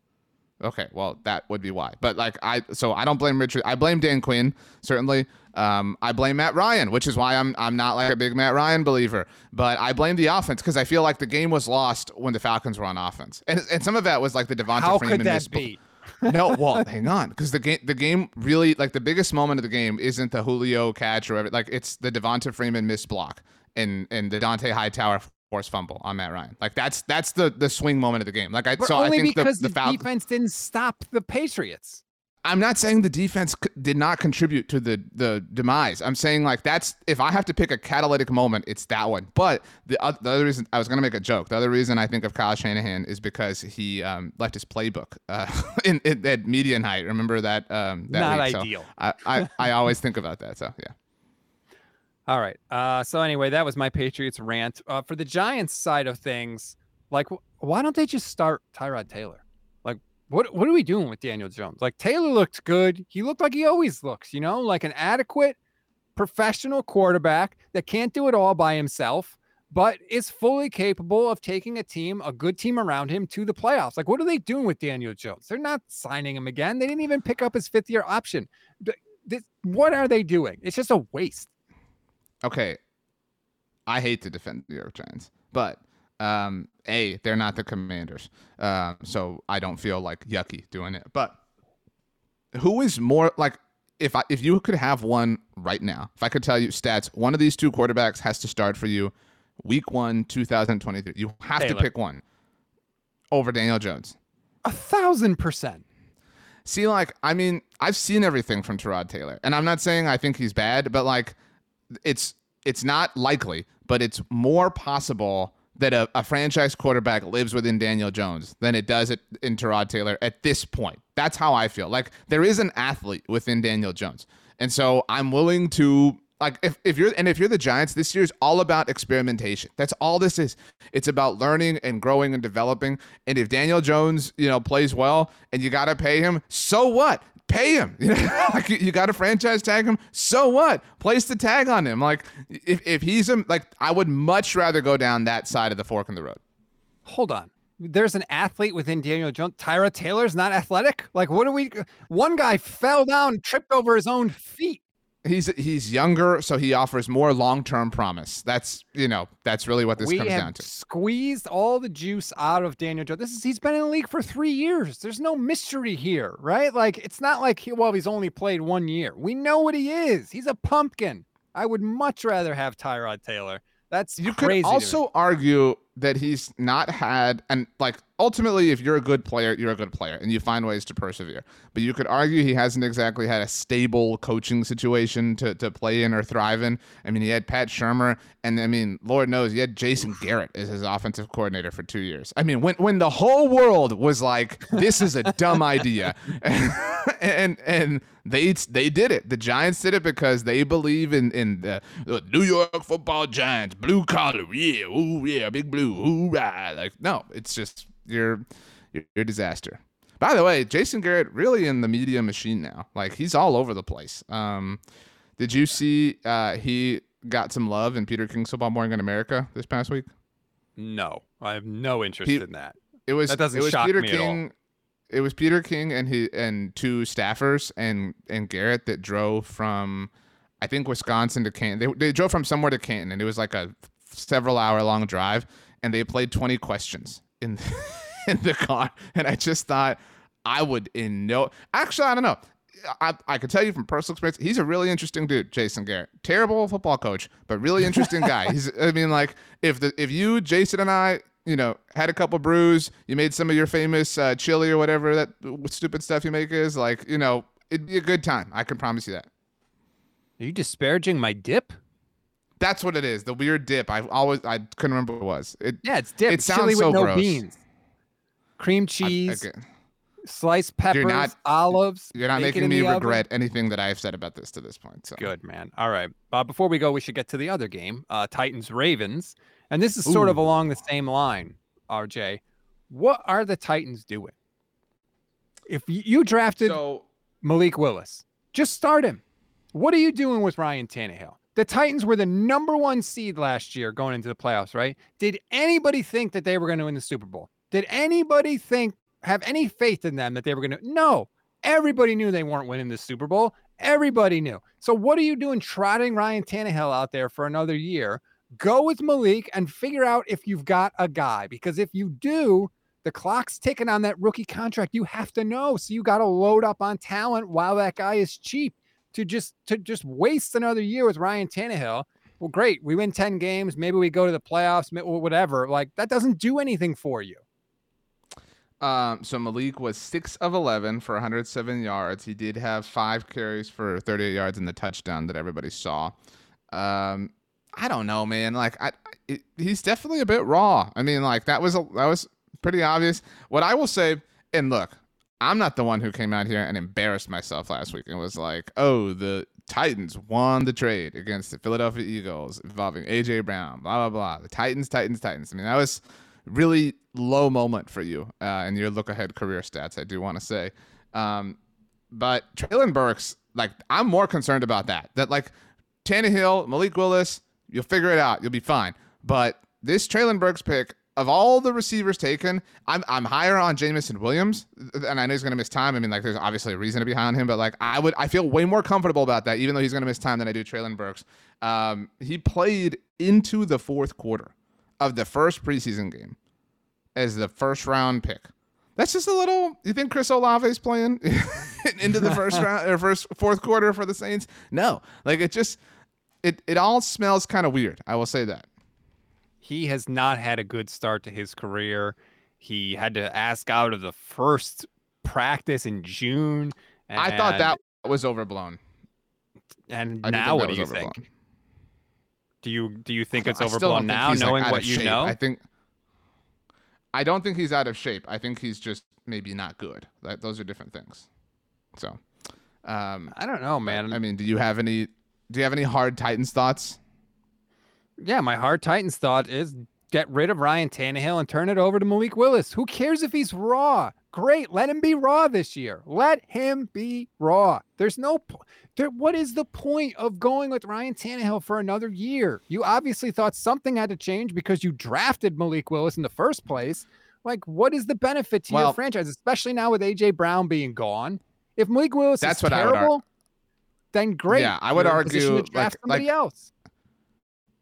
Okay, well that would be why. But like I, so I don't blame Richard. I blame Dan Quinn certainly. Um, I blame Matt Ryan, which is why I'm I'm not like a big Matt Ryan believer. But I blame the offense because I feel like the game was lost when the Falcons were on offense, and and some of that was like the Devonta How Freeman could that be? [LAUGHS] no, well, hang on, because the game, the game really like the biggest moment of the game isn't the Julio catch or whatever. Like it's the Devonta Freeman miss block and and the Dont'a Hightower force fumble on Matt Ryan. Like that's that's the the swing moment of the game. Like I but so only I think because the, the, the Fal- defense didn't stop the Patriots. I'm not saying the defense c- did not contribute to the the demise. I'm saying like that's if I have to pick a catalytic moment, it's that one. But the, uh, the other reason I was going to make a joke. The other reason I think of Kyle Shanahan is because he um, left his playbook uh, [LAUGHS] in, in, at media night. Remember that? Um, that not week? ideal. So I, I I always think about that. So yeah. All right. Uh, so anyway, that was my Patriots rant. Uh, for the Giants side of things, like, why don't they just start Tyrod Taylor? Like, what what are we doing with Daniel Jones? Like, Taylor looked good. He looked like he always looks. You know, like an adequate professional quarterback that can't do it all by himself, but is fully capable of taking a team, a good team around him, to the playoffs. Like, what are they doing with Daniel Jones? They're not signing him again. They didn't even pick up his fifth year option. This, what are they doing? It's just a waste okay, I hate to defend the New York Giants, but um, a they're not the Commanders, uh, so I don't feel like yucky doing it. But who is more like if I if you could have one right now, if I could tell you stats, one of these two quarterbacks has to start for you week one, 2023. You have Taylor. to pick one over Daniel Jones. A thousand percent. See, like, I mean, I've seen everything from Tyrod Taylor, and I'm not saying I think he's bad, but like it's it's not likely, but it's more possible that a, a, franchise quarterback lives within Daniel Jones than it does it in Tyrod Taylor at this point. That's how I feel. Like there is an athlete within Daniel Jones. And so I'm willing to like if, if you're and if you're the Giants, this year is all about experimentation. That's all this is. It's about learning and growing and developing. And if Daniel Jones, you know, plays well and you gotta pay him, so what? Pay him. [LAUGHS] like you got to franchise tag him. So what? Place the tag on him. Like if, if he's a, like, I would much rather go down that side of the fork in the road. Hold on. There's an athlete within Daniel Jones. Tyrod Taylor's not athletic. Like, what do we? One guy fell down, tripped over his own feet he's he's younger, so he offers more long term promise. That's you know that's really what this we comes down to. Squeezed all the juice out of Daniel Jones. This is he's been in the league for three years. There's no mystery here, right? Like it's not like he, well he's only played one year. We know what he is. He's a pumpkin. I would much rather have Tyrod Taylor. That's you could also argue that he's not had and like ultimately if you're a good player you're a good player and you find ways to persevere. But you could argue he hasn't exactly had a stable coaching situation to, to play in or thrive in. I mean he had pat shurmur and i mean lord knows he had jason garrett as his offensive coordinator for two years. I mean when, when the whole world was like this is a dumb idea and, [LAUGHS] and and they they did it. The Giants did it because they believe in in the, the New York Football Giants, blue collar, yeah, ooh yeah, big blue, hoorah. Like no, it's just you're you're, a disaster. By the way, Jason Garrett really in the media machine now. Like he's all over the place. Um, did you see uh, he got some love in Peter King's Football Morning in America this past week? No, I have no interest in that. It was That doesn't it was shock Peter me at all. King. It was Peter King and he and two staffers and and Garrett that drove from I think Wisconsin to Canton. They they drove from somewhere to Canton and it was like a several hour long drive and they played 20 questions in [LAUGHS] in the car and I just thought I would in no actually I don't know. I, I could tell you from personal experience, he's a really interesting dude, Jason Garrett. Terrible football coach, but really interesting guy. He's, [LAUGHS] I mean, like if the if you, Jason, and I, you know, had a couple brews, you made some of your famous uh, chili or whatever that stupid stuff you make is, like, you know, it'd be a good time. I can promise you that. Are you disparaging my dip? That's what it is. The weird dip. I always I couldn't remember what it was. It, Yeah, it's dip. It It's sounds so with no gross. beans, cream I- cheese, okay. sliced peppers, you're not- olives. You're not making me the oven. regret anything that I've said about this to this point. So Good man. All right. Uh, before we go, we should get to the other game, uh, Titans Ravens, and this is sort of along the same line. RJ, what are the Titans doing? If you drafted So Malik Willis, just start him. What are you doing with Ryan Tannehill? The Titans were the number one seed last year going into the playoffs, right? Did anybody think that they were going to win the Super Bowl? Did anybody think, have any faith in them that they were going to? No. Everybody knew they weren't winning the Super Bowl. Everybody knew. So what are you doing trotting Ryan Tannehill out there for another year? Go with Malik and figure out if you've got a guy. Because if you do, the clock's ticking on that rookie contract. You have to know. So you got to load up on talent while that guy is cheap. To just to just waste another year with Ryan Tannehill. Well, great. We win 10 games. Maybe we go to the playoffs, whatever. Like that doesn't do anything for you. Um, so Malik was six of eleven for 107 yards. He did have five carries for 38 yards in the touchdown that everybody saw. Um, I don't know, man. Like, I, it, he's definitely a bit raw. I mean, like that was a, that was pretty obvious. What I will say, and look, I'm not the one who came out here and embarrassed myself last week and was like, "Oh, the Titans won the trade against the Philadelphia Eagles involving AJ Brown." Blah blah blah. The Titans, Titans, Titans. I mean, that was really low moment for you uh, in your look ahead career stats. I do want to say, um, but Traylon Burks, like, I'm more concerned about that. That like Tannehill, Malik Willis, you'll figure it out. You'll be fine. But this Traylon Burks pick, of all the receivers taken, I'm I'm higher on Jameson Williams, and I know he's going to miss time. I mean, like, there's obviously a reason to be high on him, but like, I would I feel way more comfortable about that, even though he's going to miss time than I do Traylon Burks. Um, he played into the fourth quarter of the first preseason game as the first round pick. That's just a little. You think Chris Olave is playing [LAUGHS] into the first round or first fourth quarter for the Saints? No, like it just it it all smells kind of weird. I will say that. He has not had a good start to his career. He had to ask out of the first practice in June. I thought that was overblown. And I now, what do you was think? Do you do you think it's I still don't overblown think now, he's, like, knowing what you shape. know? I think. I don't think he's out of shape. I think he's just maybe not good. That those are different things. So, um, I don't know, man. I mean, do you have any? Do you have any hard Titans thoughts? Yeah, my hard Titans thought is get rid of Ryan Tannehill and turn it over to Malik Willis. Who cares if he's raw? Great, let him be raw this year. Let him be raw. There's no there. What is the point of going with Ryan Tannehill for another year? You obviously thought something had to change because you drafted Malik Willis in the first place. Like, what is the benefit to your franchise, especially now with AJ Brown being gone? If Malik Willis That's is what I would ar- terrible, then great. Yeah, I would You're argue, like- somebody like- else.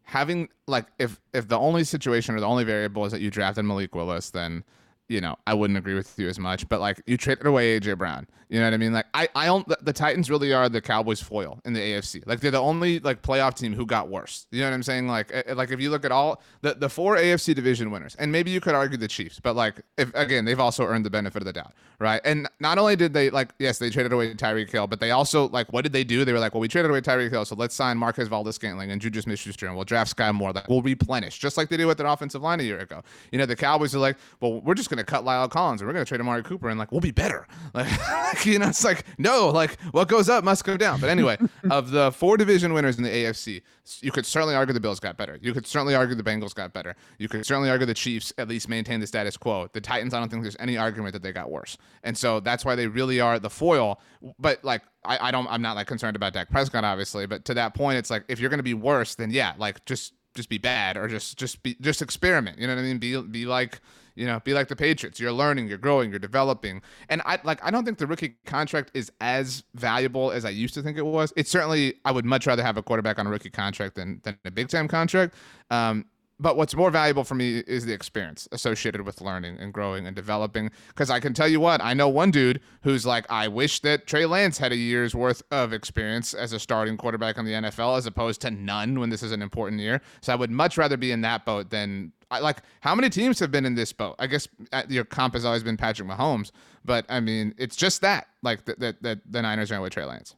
Having like if if the only situation or the only variable is that you drafted Malik Willis, then you know I wouldn't agree with you as much. But like you traded away AJ Brown, you know what I mean? Like I I don't the, Titans really are the Cowboys foil in the AFC. Like they're the only like playoff team who got worse. You know what I'm saying? Like eh, like if you look at all the the four AFC division winners, and maybe you could argue the Chiefs, but like if again they've also earned the benefit of the doubt, right? And not only did they like yes they traded away Tyreek Hill, but they also like what did they do? They were like, well we traded away Tyreek Hill, so let's sign Marquez Valdes-Scantling and Juju Smith-Schuster, and we'll draft Skyy Moore. Like we'll replenish, just like they did with their offensive line a year ago. You know the Cowboys are like, well we're just gonna cut La'el Collins and we're gonna trade Amari Cooper, and like we'll be better. [LAUGHS] Like [LAUGHS] you know it's like no, like what goes up must go down. But anyway, [LAUGHS] of the four division winners in the AFC, you could certainly argue the Bills got better. You could certainly argue the Bengals got better. You could certainly argue the Chiefs at least maintained the status quo. The Titans, I don't think there's any argument that they got worse. And so that's why they really are the foil. But like I, I don't I'm not like concerned about Dak Prescott, obviously. But to that point, it's like if you're gonna be worse, then yeah, like just just be bad or just just be just experiment. You know what I mean? Be be like you know, be like the Patriots. You're learning, you're growing, you're developing. And I like I don't think the rookie contract is as valuable as I used to think it was. It's certainly I would much rather have a quarterback on a rookie contract than than a big time contract. Um, but what's more valuable for me is the experience associated with learning and growing and developing. Because I can tell you what, I know one dude who's like, I wish that Trey Lance had a year's worth of experience as a starting quarterback in the NFL as opposed to none when this is an important year. So I would much rather be in that boat than I, like how many teams have been in this boat? I guess uh, your comp has always been Patrick Mahomes, but I mean it's just that like that that, that the Niners ran with Trey Lance.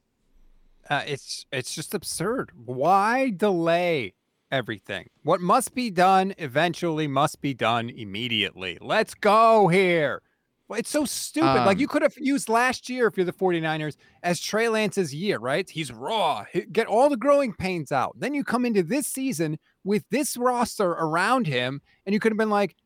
Uh, it's it's just absurd. Why delay? everything. What must be done eventually must be done immediately. Let's go here. Well, it's so stupid. Um, like you could have used last year if you're the 49ers as Trey Lance's year, right? He's raw. Get all the growing pains out. Then you come into this season with this roster around him, and you could have been like,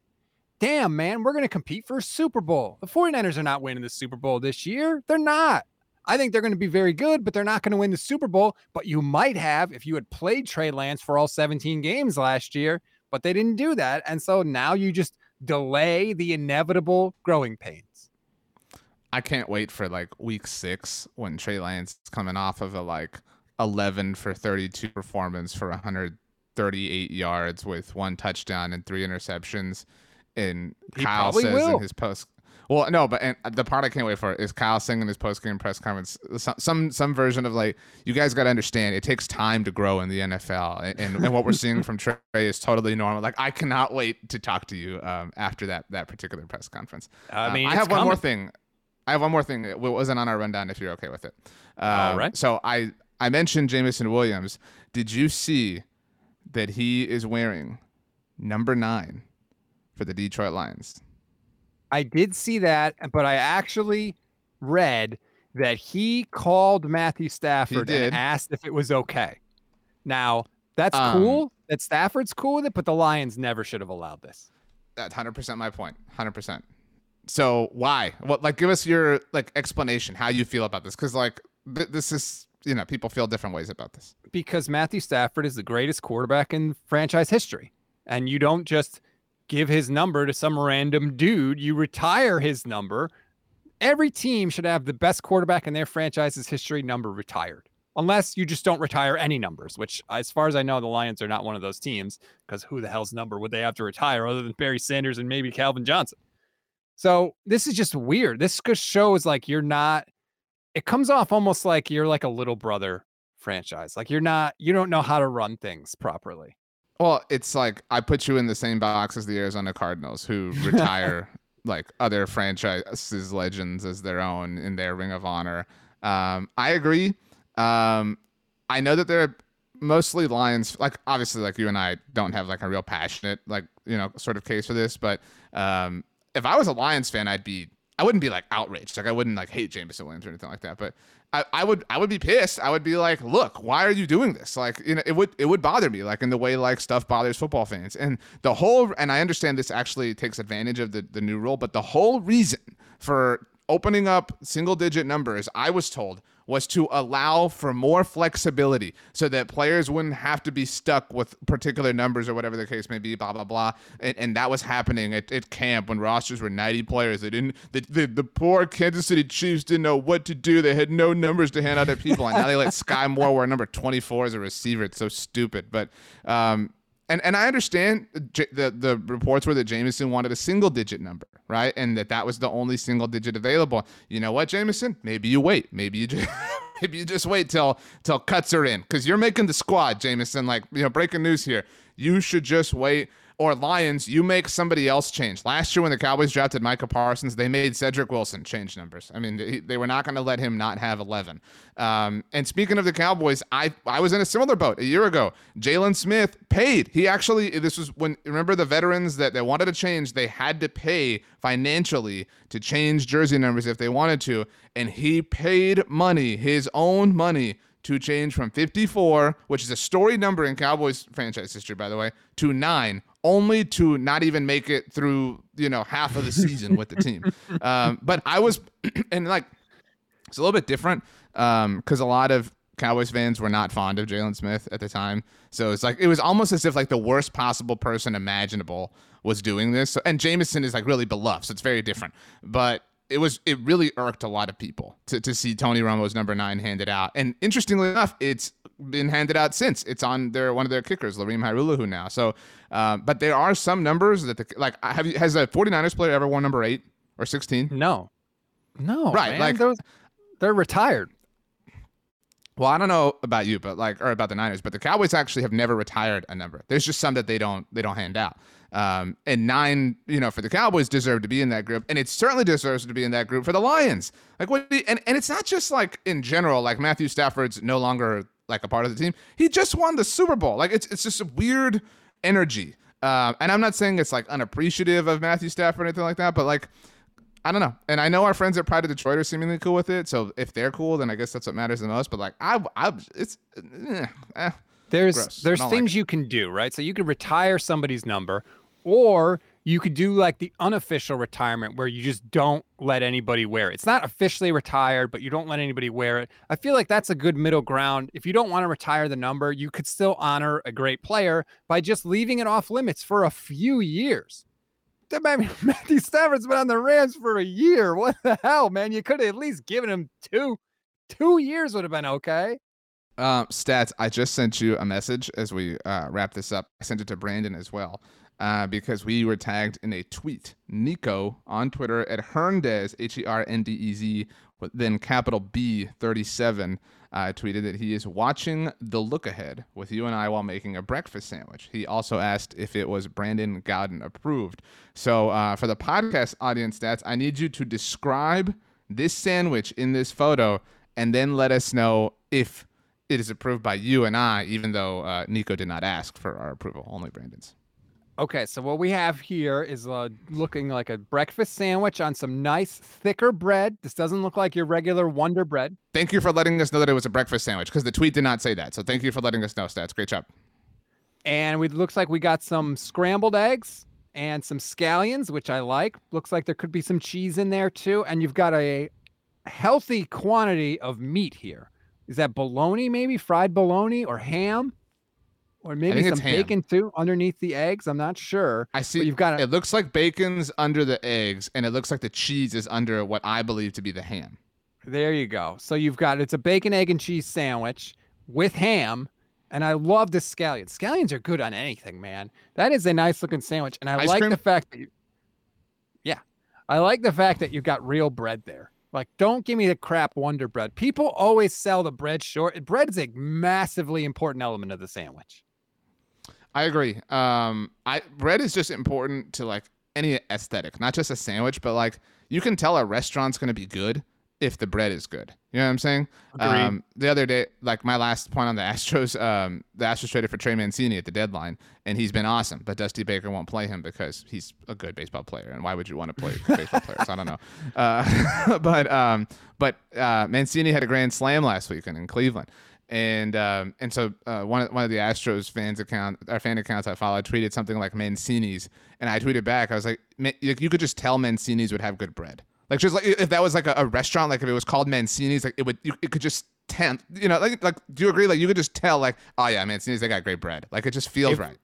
damn, man, we're going to compete for a Super Bowl. The 49ers are not winning the Super Bowl this year. They're not. I think they're going to be very good, but they're not going to win the Super Bowl. But you might have if you had played Trey Lance for all 17 games last year, but they didn't do that. And so now you just delay the inevitable growing pains. I can't wait for like week six when Trey Lance is coming off of a like 11 for 32 performance for 138 yards with one touchdown and three interceptions. And he Kyle says will. in his post well, no, but and the part I can't wait for is Kyle saying in his post game press conference some, some, some version of like you guys got to understand it takes time to grow in the NFL and, and, and, what we're seeing from Trey [LAUGHS] is totally normal. Like I cannot wait to talk to you um, after that that particular press conference. I um, mean, um, I have coming. one more thing. I have one more thing. It wasn't on our rundown. If you're okay with it, um, all right. So I I mentioned Jameson Williams. Did you see that he is wearing number nine for the Detroit Lions? I did see that, but I actually read that he called Matthew Stafford and asked if it was okay. Now, that's um, cool. That Stafford's cool with it, but the Lions never should have allowed this. That's 100% my point. 100%. So, why? What like give us your like explanation how you feel about this cuz like th- this is, you know, people feel different ways about this. Because Matthew Stafford is the greatest quarterback in franchise history. And you don't just give his number to some random dude. You retire his number. Every team should have the best quarterback in their franchise's history number retired, unless you just don't retire any numbers, which, as far as I know, the Lions are not one of those teams because who the hell's number would they have to retire other than Barry Sanders and maybe Calvin Johnson? So this is just weird. This just shows like you're not, it comes off almost like you're like a little brother franchise. Like you're not, you don't know how to run things properly. Well, it's like I put you in the same box as the Arizona Cardinals, who [LAUGHS] retire like other franchises legends as their own in their Ring of Honor. Um, I agree. Um, I know that they're mostly Lions. Like obviously, like you and I don't have like a real passionate like you know sort of case for this, but um, if I was a Lions fan, I'd be I wouldn't be like outraged. Like I wouldn't like hate Jameson Williams or anything like that. But I, I would I would be pissed. I would be like, look, why are you doing this? Like, you know, it would it would bother me, like in the way like stuff bothers football fans. And the whole and I understand this actually takes advantage of the, the new rule, but the whole reason for opening up single digit numbers, I was told, was to allow for more flexibility so that players wouldn't have to be stuck with particular numbers or whatever the case may be, blah, blah, blah. And, and that was happening at, at camp when rosters were 90 players. They didn't, the, the, the poor Kansas City Chiefs didn't know what to do. They had no numbers to hand out to people. And now they let Skyy Moore wear number 24 as a receiver. It's so stupid. But, um, and and I understand the the reports were that Jameson wanted a single digit number, right? And that that was the only single digit available. You know what, Jameson? Maybe you wait. Maybe you just [LAUGHS] maybe you just wait till till cuts are in because you're making the squad, Jameson. Like you know, breaking news here. You should just wait or Lions, you make somebody else change. Last year, when the Cowboys drafted Micah Parsons, they made Cedric Wilson change numbers. I mean, they, were not going to let him not have 11. Um, and speaking of the Cowboys, I, I was in a similar boat a year ago. Jaylon Smith paid. He actually, this was when, remember the veterans that they wanted to change, they had to pay financially to change jersey numbers if they wanted to. And he paid money, his own money, to change from 54, which is a story number in Cowboys franchise history, by the way, to nine, only to not even make it through, you know, half of the season with the team. [LAUGHS] Um, but I was, [CLEARS THROAT] and like, it's a little bit different because um, a lot of Cowboys fans were not fond of Jaylon Smith at the time. So it's like, it was almost as if like the worst possible person imaginable was doing this. So, And Jameson is like really beloved, so it's very different. But it was it really irked a lot of people to, to see Tony Romo's number nine handed out. And interestingly enough, it's been handed out since. It's on their one of their kickers, Lirim Hajrullahu now. So, uh, but there are some numbers that the like have you, has a 49ers player ever won number eight or 16? No, no, Right, man. like- those they're retired. Well, I don't know about you, but like, or about the Niners, but the Cowboys actually have never retired a number. There's just some that they don't they don't hand out. Um, and nine, you know, for the Cowboys deserve to be in that group, and it certainly deserves to be in that group for the Lions. Like what? And and it's not just like in general. Like Matthew Stafford's no longer like a part of the team. He just won the Super Bowl. Like it's it's just a weird energy. Um, and I'm not saying it's like unappreciative of Matthew Stafford or anything like that, but like I don't know. And I know our friends at Pride of Detroit are seemingly cool with it. So if they're cool, then I guess that's what matters the most. But like, I, I, it's, eh, eh. There's Gross. there's Don't like things you can do, right? So you could retire somebody's number, or you could do like the unofficial retirement where you just don't let anybody wear it. It's not officially retired, but you don't let anybody wear it. I feel like that's a good middle ground. If you don't want to retire the number, you could still honor a great player by just leaving it off limits for a few years. [LAUGHS] Matthew Stafford's been on the Rams for a year. What the hell, man? You could have at least given him two. Two years would have been okay. Um, stats. I just sent you a message as we uh, wrap this up. I sent it to Brandon as well uh, because we were tagged in a tweet. Nico on Twitter at Herndez H E R N D E Z, then capital B thirty seven. Uh, tweeted that he is watching The Look Ahead with you and I while making a breakfast sandwich. He also asked if it was Brandon Gowden approved. So, uh, for the podcast audience stats, I need you to describe this sandwich in this photo and then let us know if it is approved by you and I, even though uh, Nico did not ask for our approval, only Brandon's. Okay, so what we have here is uh, looking like a breakfast sandwich on some nice thicker bread. This doesn't look like your regular Wonder Bread. Thank you for letting us know that it was a breakfast sandwich because the tweet did not say that. So thank you for letting us know, Stats. Great job. And it looks like we got some scrambled eggs and some scallions, which I like. Looks like there could be some cheese in there too. And you've got a healthy quantity of meat here. Is that bologna, maybe fried bologna or ham? Or maybe some bacon too underneath the eggs. I'm not sure. I see. But you've got a, It looks like bacon's under the eggs, and it looks like the cheese is under what I believe to be the ham. There you go. So you've got it's a bacon, egg, and cheese sandwich with ham. And I love the scallions. Scallions are good on anything, man. That is a nice looking sandwich. And I Ice like cream? the fact that you, yeah, I like the fact that you've got real bread there. Like, don't give me the crap Wonder Bread. People always sell the bread short. Bread is a massively important element of the sandwich. I agree. Um, I bread is just important to like any aesthetic, not just a sandwich, but like you can tell a restaurant's gonna be good if the bread is good. You know what I'm saying? Um, the other day, like my last point on the [LAUGHS] Astros, um, the Astros traded for Trey Mancini at the deadline, and he's been awesome. But Dusty Baker won't play him because he's a good baseball player, and why would you want to play [LAUGHS] baseball players? I don't know. Uh, [LAUGHS] but um, but uh, Mancini had a grand slam last weekend in Cleveland. And um, and so uh, one of, one of the Astros fans account our fan accounts I follow tweeted something like Mancini's, and I tweeted back. I was like, you, you could just tell Mancini's would have good bread. Like just like if that was like a, a restaurant, like if it was called Mancini's, like it would you, it could just tempt, you know, like like do you agree? Like you could just tell, like oh yeah, Mancini's they got great bread. Like it just feels If- right.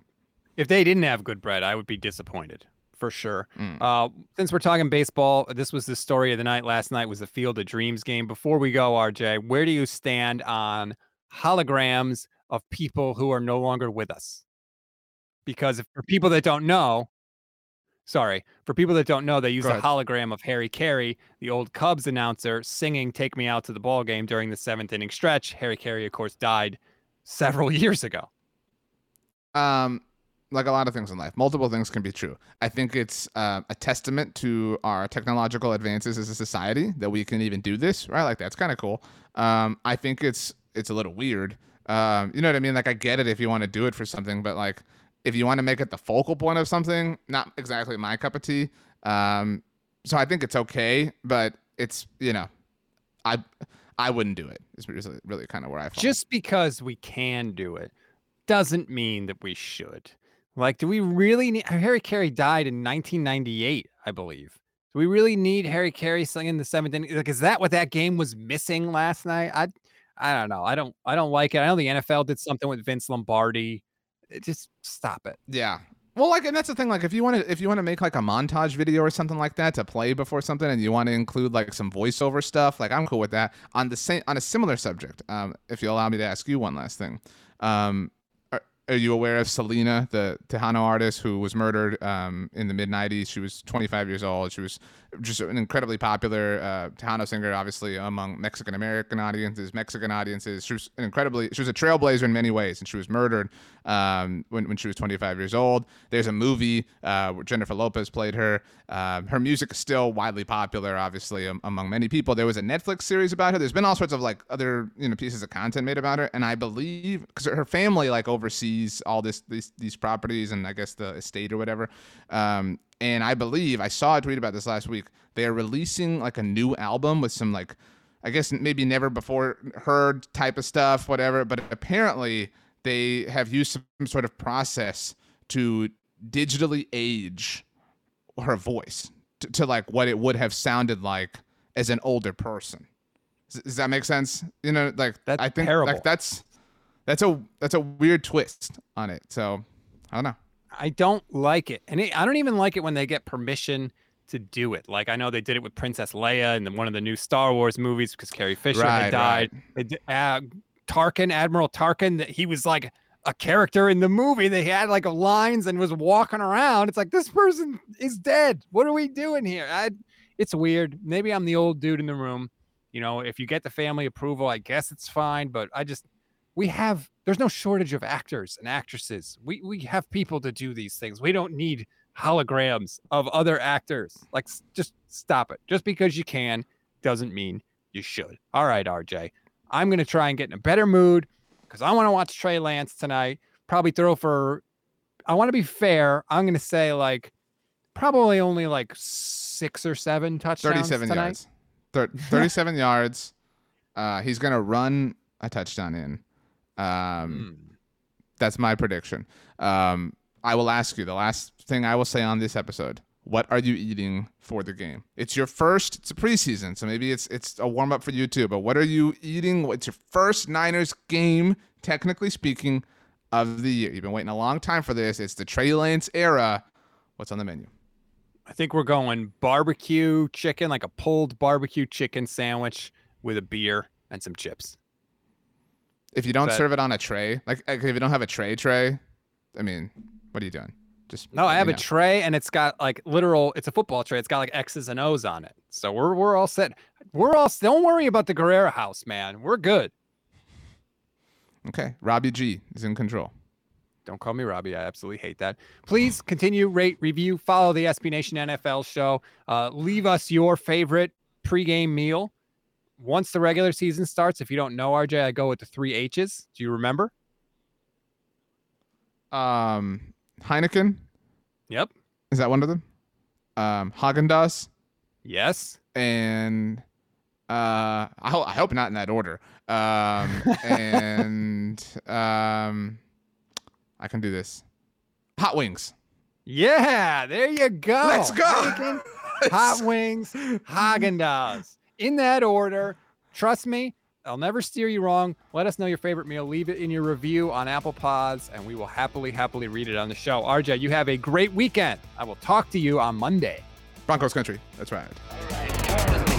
If they didn't have good bread, I would be disappointed for sure. Mm. Uh, since we're talking baseball, this was the story of the night. Last night was the Field of Dreams game. Before we go, RJ, where do you stand on holograms of people who are no longer with us? Because if, for people that don't know, sorry, for people that don't know, they use a hologram of Harry Caray, the old Cubs announcer, singing "Take Me Out to the Ball Game" during the seventh inning stretch. Harry Caray, of course, died several [LAUGHS] years ago. um like a lot of things in life multiple things can be true i think it's uh, a testament to our technological advances as a society that we can even do this right like that's kind of cool um i think it's it's a little weird um you know what i mean like i get it if you want to do it for something but like if you want to make it the focal point of something not exactly my cup of tea um so i think it's okay but it's you know i i wouldn't do it. is really, really kind of where i fall. just because we can do it doesn't mean that we should. Like, do we really need Harry Caray died in 1998, I believe. Do we really need Harry Caray singing the seventh inning? Like, is that what that game was missing last night? I I don't know. I don't I don't like it. I know the NFL did something with Vince Lombardi. It just stop it. Yeah. Well, like, and that's the thing. Like, if you want to, if you want to make like a montage video or something like that to play before something, and you want to include like some voiceover stuff, like I'm cool with that. On the same, on a similar subject, um, if you allow me to ask you one last thing, um, are, are you aware of Selena, the Tejano artist who was murdered um, in the mid '90s? She was 25 years old. She was just an incredibly popular uh, Tejano singer, obviously among Mexican American audiences, Mexican audiences. She was an incredibly, she was a trailblazer in many ways, and she was murdered um, when, when she was 25 years old. There's a movie uh, where Jennifer Lopez played her. Uh, her music is still widely popular, obviously um, among many people. There was a Netflix series about her. There's been all sorts of like other you know pieces of content made about her, and I believe because her family like oversees all this these these properties and I guess the estate or whatever. Um, and I believe I saw a tweet about this last week. They are releasing like a new album with some like, I guess maybe never before heard type of stuff, whatever. But apparently they have used some sort of process to digitally age her voice to, to like what it would have sounded like as an older person. Does, does that make sense? You know, like That's I think terrible. like that's that's a that's a weird twist on it. So I don't know. I don't like it, and it, I don't even like it when they get permission to do it. Like I know they did it with Princess Leia in the, one of the new Star Wars movies because Carrie Fisher Right, had died. They did- uh, Tarkin, Admiral Tarkin, that he was like a character in the movie. They had like lines and was walking around. It's like this person is dead. What are we doing here? I, it's weird. Maybe I'm the old dude in the room. You know, if you get the family approval, I guess it's fine. But I just we have there's no shortage of actors and actresses. We we have people to do these things. We don't need holograms of other actors. Like just stop it. Just because you can doesn't mean you should. All right, RJ. I'm gonna try and get in a better mood because I want to watch Trey Lance tonight. Probably throw for I want to be fair. I'm gonna say like probably only like six or seven touchdowns 37 tonight. yards. Thir- 37 yards. Uh, he's going to run a touchdown in. Um, Hmm. That's my prediction. Um, I will ask you the last thing I will say on this episode. What are you eating for the game? It's your first. It's a preseason, so maybe it's it's a warm up for you too. But what are you eating? What's your first Niners game, technically speaking, of the year? You've been waiting a long time for this. It's the Trey Lance era. What's on the menu? I think we're going barbecue chicken, like a pulled barbecue chicken sandwich with a beer and some chips. If you don't serve it on a tray, like, like if you don't have a tray tray, I mean, what are you doing? Just No, I have me a tray and it's got like literal. It's a football tray. It's got like X's and O's on it. So we're we're all set. We're all. Don't worry about the Guerrera house, man. We're good. Okay, Robbie G is in control. Don't call me Robbie. I absolutely hate that. Please continue, rate, review, follow the SB Nation NFL show. Uh, leave us your favorite pregame meal. Once the regular season starts, if you don't know RJ, I go with the three H's. Do you remember? Um, Heineken Yep. is that one of them? Um, Haagen Dazs Yes. and uh, I, ho- I hope not in that order. Um, [LAUGHS] and um, I can do this. Hot wings. Yeah. There you go. Let's go. Heineken, [LAUGHS] hot wings, Haagen Dazs. In that order. Trust me, I'll never steer you wrong. Let us know your favorite meal. Leave it in your review on Apple Pods, and we will happily, happily read it on the show. RJ, you have a great weekend. I will talk to you on Monday. Broncos country. That's right.